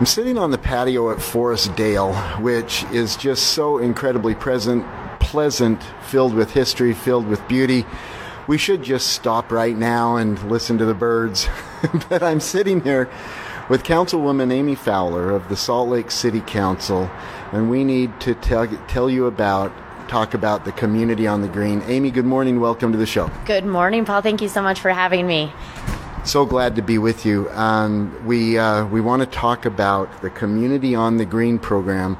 I'm sitting on the patio at Forest Dale, which is just so incredibly present, pleasant, filled with history, filled with beauty. We should just stop right now and listen to the birds. but I'm sitting here with Councilwoman Amy Fowler of the Salt Lake City Council, and we need to tell, tell you about talk about the community on the green. Amy, good morning. Welcome to the show. Good morning, Paul. Thank you so much for having me. So glad to be with you. Um, we uh, we want to talk about the Community on the Green program,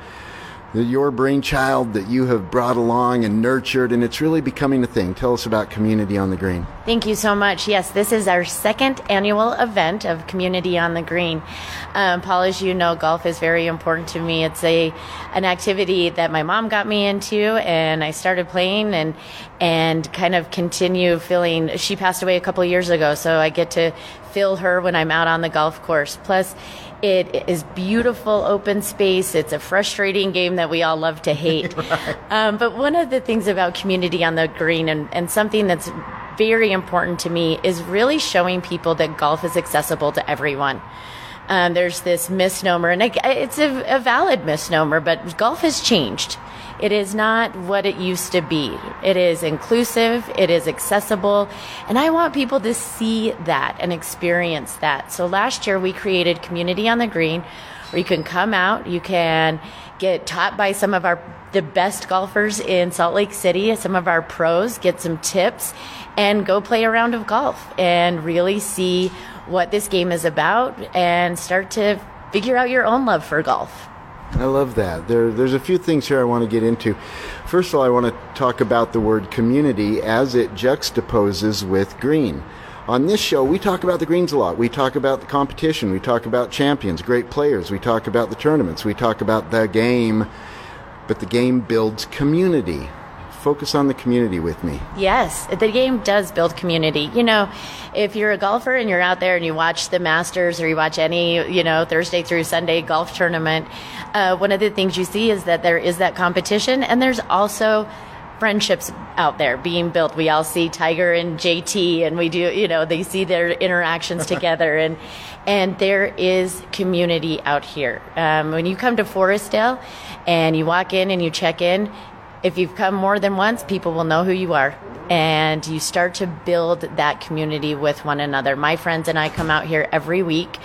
your brainchild that you have brought along and nurtured, and it's really becoming a thing. Tell us about Community on the Green. Thank you so much. Yes, this is our second annual event of Community on the Green. Um, Paul, as you know, golf is very important to me. It's a an activity that my mom got me into, and I started playing and and kind of continue feeling. She passed away a couple years ago, so I get to feel her when I'm out on the golf course. Plus. It is beautiful open space. It's a frustrating game that we all love to hate. right. um, but one of the things about community on the green and, and something that's very important to me is really showing people that golf is accessible to everyone. Um, there's this misnomer, and it's a, a valid misnomer, but golf has changed. It is not what it used to be. It is inclusive, it is accessible, and I want people to see that and experience that. So last year we created Community on the Green where you can come out, you can get taught by some of our the best golfers in Salt Lake City, some of our pros, get some tips and go play a round of golf and really see what this game is about and start to figure out your own love for golf. I love that. There, there's a few things here I want to get into. First of all, I want to talk about the word community as it juxtaposes with green. On this show, we talk about the greens a lot. We talk about the competition. We talk about champions, great players. We talk about the tournaments. We talk about the game. But the game builds community focus on the community with me. Yes, the game does build community. You know, if you're a golfer and you're out there and you watch the Masters or you watch any, you know, Thursday through Sunday golf tournament, uh, one of the things you see is that there is that competition and there's also friendships out there being built. We all see Tiger and JT, and we do, you know, they see their interactions together, and and there is community out here. Um, when you come to Forestdale, and you walk in and you check in, if you've come more than once, people will know who you are. And you start to build that community with one another. My friends and I come out here every week.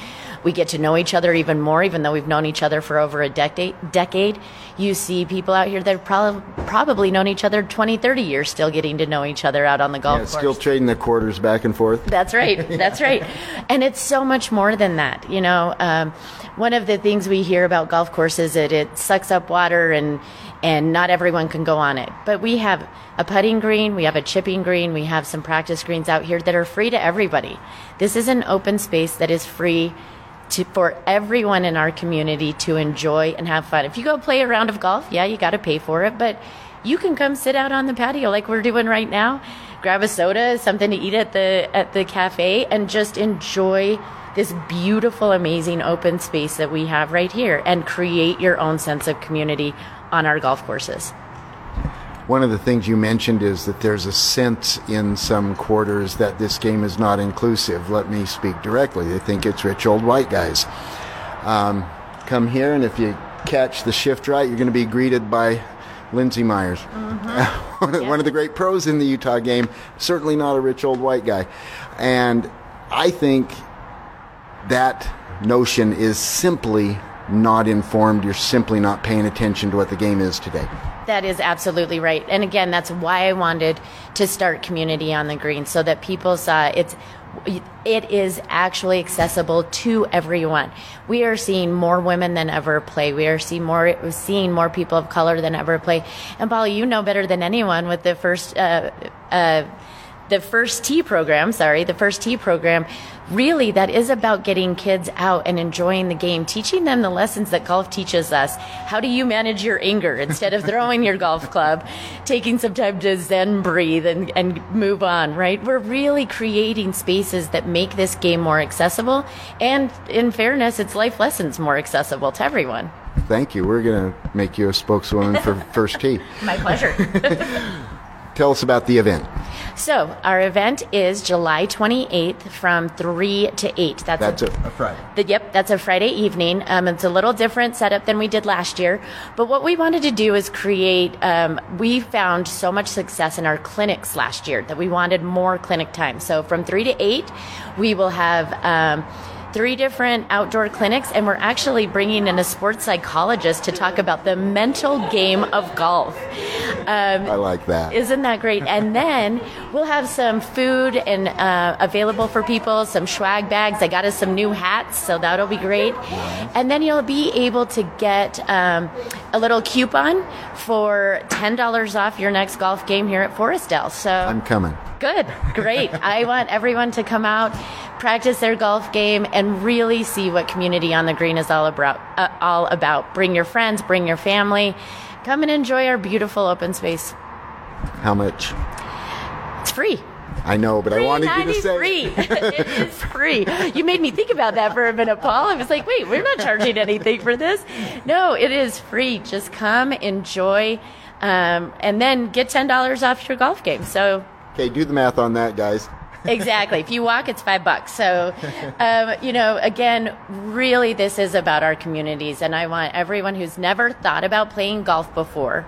We get to know each other even more, even though we've known each other for over a decade. decade. You see people out here that have prob- probably known each other 20, 30 years, still getting to know each other out on the golf yeah, course. Still trading the quarters back and forth. That's right. That's right. And it's so much more than that. You know, um, one of the things we hear about golf courses is that it sucks up water and and not everyone can go on it. But we have a putting green, we have a chipping green, we have some practice greens out here that are free to everybody. This is an open space that is free to, for everyone in our community to enjoy and have fun. If you go play a round of golf, yeah, you got to pay for it, but you can come sit out on the patio like we're doing right now, grab a soda, something to eat at the at the cafe and just enjoy this beautiful amazing open space that we have right here and create your own sense of community on our golf courses. One of the things you mentioned is that there's a sense in some quarters that this game is not inclusive. Let me speak directly. They think it's rich old white guys. Um, come here, and if you catch the shift right, you're going to be greeted by Lindsey Myers, mm-hmm. one, yeah. one of the great pros in the Utah game. Certainly not a rich old white guy. And I think that notion is simply not informed, you're simply not paying attention to what the game is today. That is absolutely right. And again, that's why I wanted to start community on the green so that people saw it's it is actually accessible to everyone. We are seeing more women than ever play. We are seeing more seeing more people of color than ever play. And Paul, you know better than anyone with the first uh, uh, the first tee program, sorry, the first tee program, really that is about getting kids out and enjoying the game, teaching them the lessons that golf teaches us. How do you manage your anger instead of throwing your golf club, taking some time to zen breathe and, and move on, right? We're really creating spaces that make this game more accessible. And in fairness, it's life lessons more accessible to everyone. Thank you. We're going to make you a spokeswoman for First Tee. My pleasure. Tell us about the event. So, our event is July 28th from 3 to 8. That's, that's a, a, Friday. The, yep, that's a Friday evening. Um, it's a little different setup than we did last year. But what we wanted to do is create, um, we found so much success in our clinics last year that we wanted more clinic time. So, from 3 to 8, we will have. Um, three different outdoor clinics, and we're actually bringing in a sports psychologist to talk about the mental game of golf. Um, I like that. Isn't that great? and then we'll have some food and uh, available for people, some swag bags. I got us some new hats, so that'll be great. And then you'll be able to get um, a little coupon for ten dollars off your next golf game here at Forestdale. So I'm coming. Good, great. I want everyone to come out, practice their golf game, and really see what community on the green is all about. Uh, all about. Bring your friends, bring your family, come and enjoy our beautiful open space. How much? It's free. I know, but free, I wanted you to say free. it is free. You made me think about that for a minute, Paul. I was like, wait, we're not charging anything for this. No, it is free. Just come, enjoy, um, and then get ten dollars off your golf game. So Okay, do the math on that, guys. Exactly. If you walk, it's five bucks. So, um, you know, again, really, this is about our communities, and I want everyone who's never thought about playing golf before,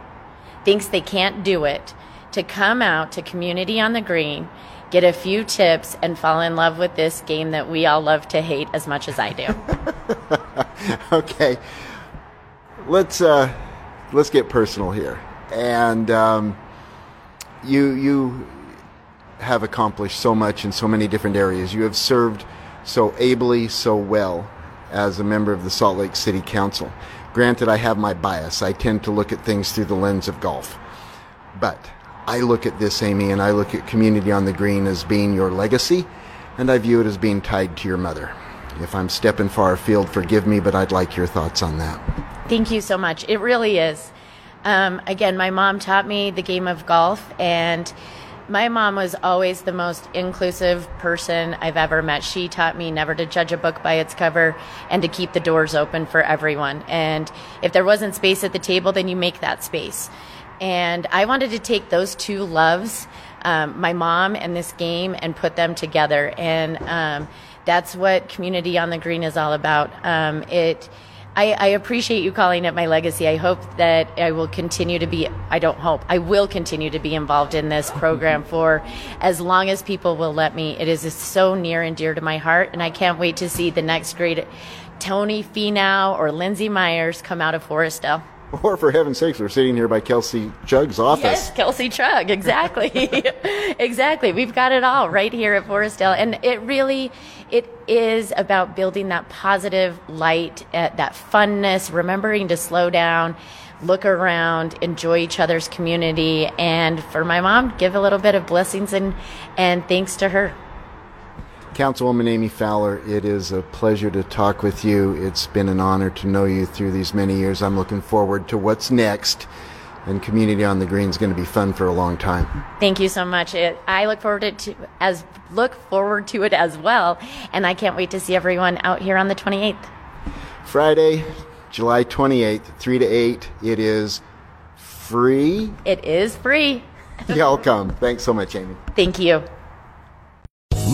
thinks they can't do it, to come out to Community on the Green, get a few tips, and fall in love with this game that we all love to hate as much as I do. okay, let's uh, let's get personal here, and um, you you have accomplished so much in so many different areas. You have served so ably, so well as a member of the Salt Lake City Council. Granted, I have my bias. I tend to look at things through the lens of golf. But I look at this, Amy, and I look at Community on the Green as being your legacy, and I view it as being tied to your mother. If I'm stepping far afield, forgive me, but I'd like your thoughts on that. Thank you so much. It really is. Um, again, my mom taught me the game of golf, and my mom was always the most inclusive person I've ever met. She taught me never to judge a book by its cover and to keep the doors open for everyone. And if there wasn't space at the table, then you make that space. And I wanted to take those two loves, um, my mom and this game, and put them together. And um, that's what Community on the Green is all about. Um, it I, I, appreciate you calling it my legacy. I hope that I will continue to be, I don't hope, I will continue to be involved in this program for as long as people will let me. It is so near and dear to my heart, and I can't wait to see the next great Tony Finau or Lindsey Myers come out of Forestdale. Or for heaven's sakes, we're sitting here by Kelsey Chugg's office. Yes, Kelsey Chugg, exactly. exactly. We've got it all right here at Forestdale. And it really it is about building that positive light, uh, that funness, remembering to slow down, look around, enjoy each other's community, and for my mom, give a little bit of blessings and, and thanks to her. Councilwoman Amy Fowler, it is a pleasure to talk with you. It's been an honor to know you through these many years. I'm looking forward to what's next. And community on the green is going to be fun for a long time. Thank you so much. It, I look forward to as look forward to it as well, and I can't wait to see everyone out here on the 28th. Friday, July 28th, 3 to 8. It is free. It is free. Y'all come. Thanks so much, Amy. Thank you.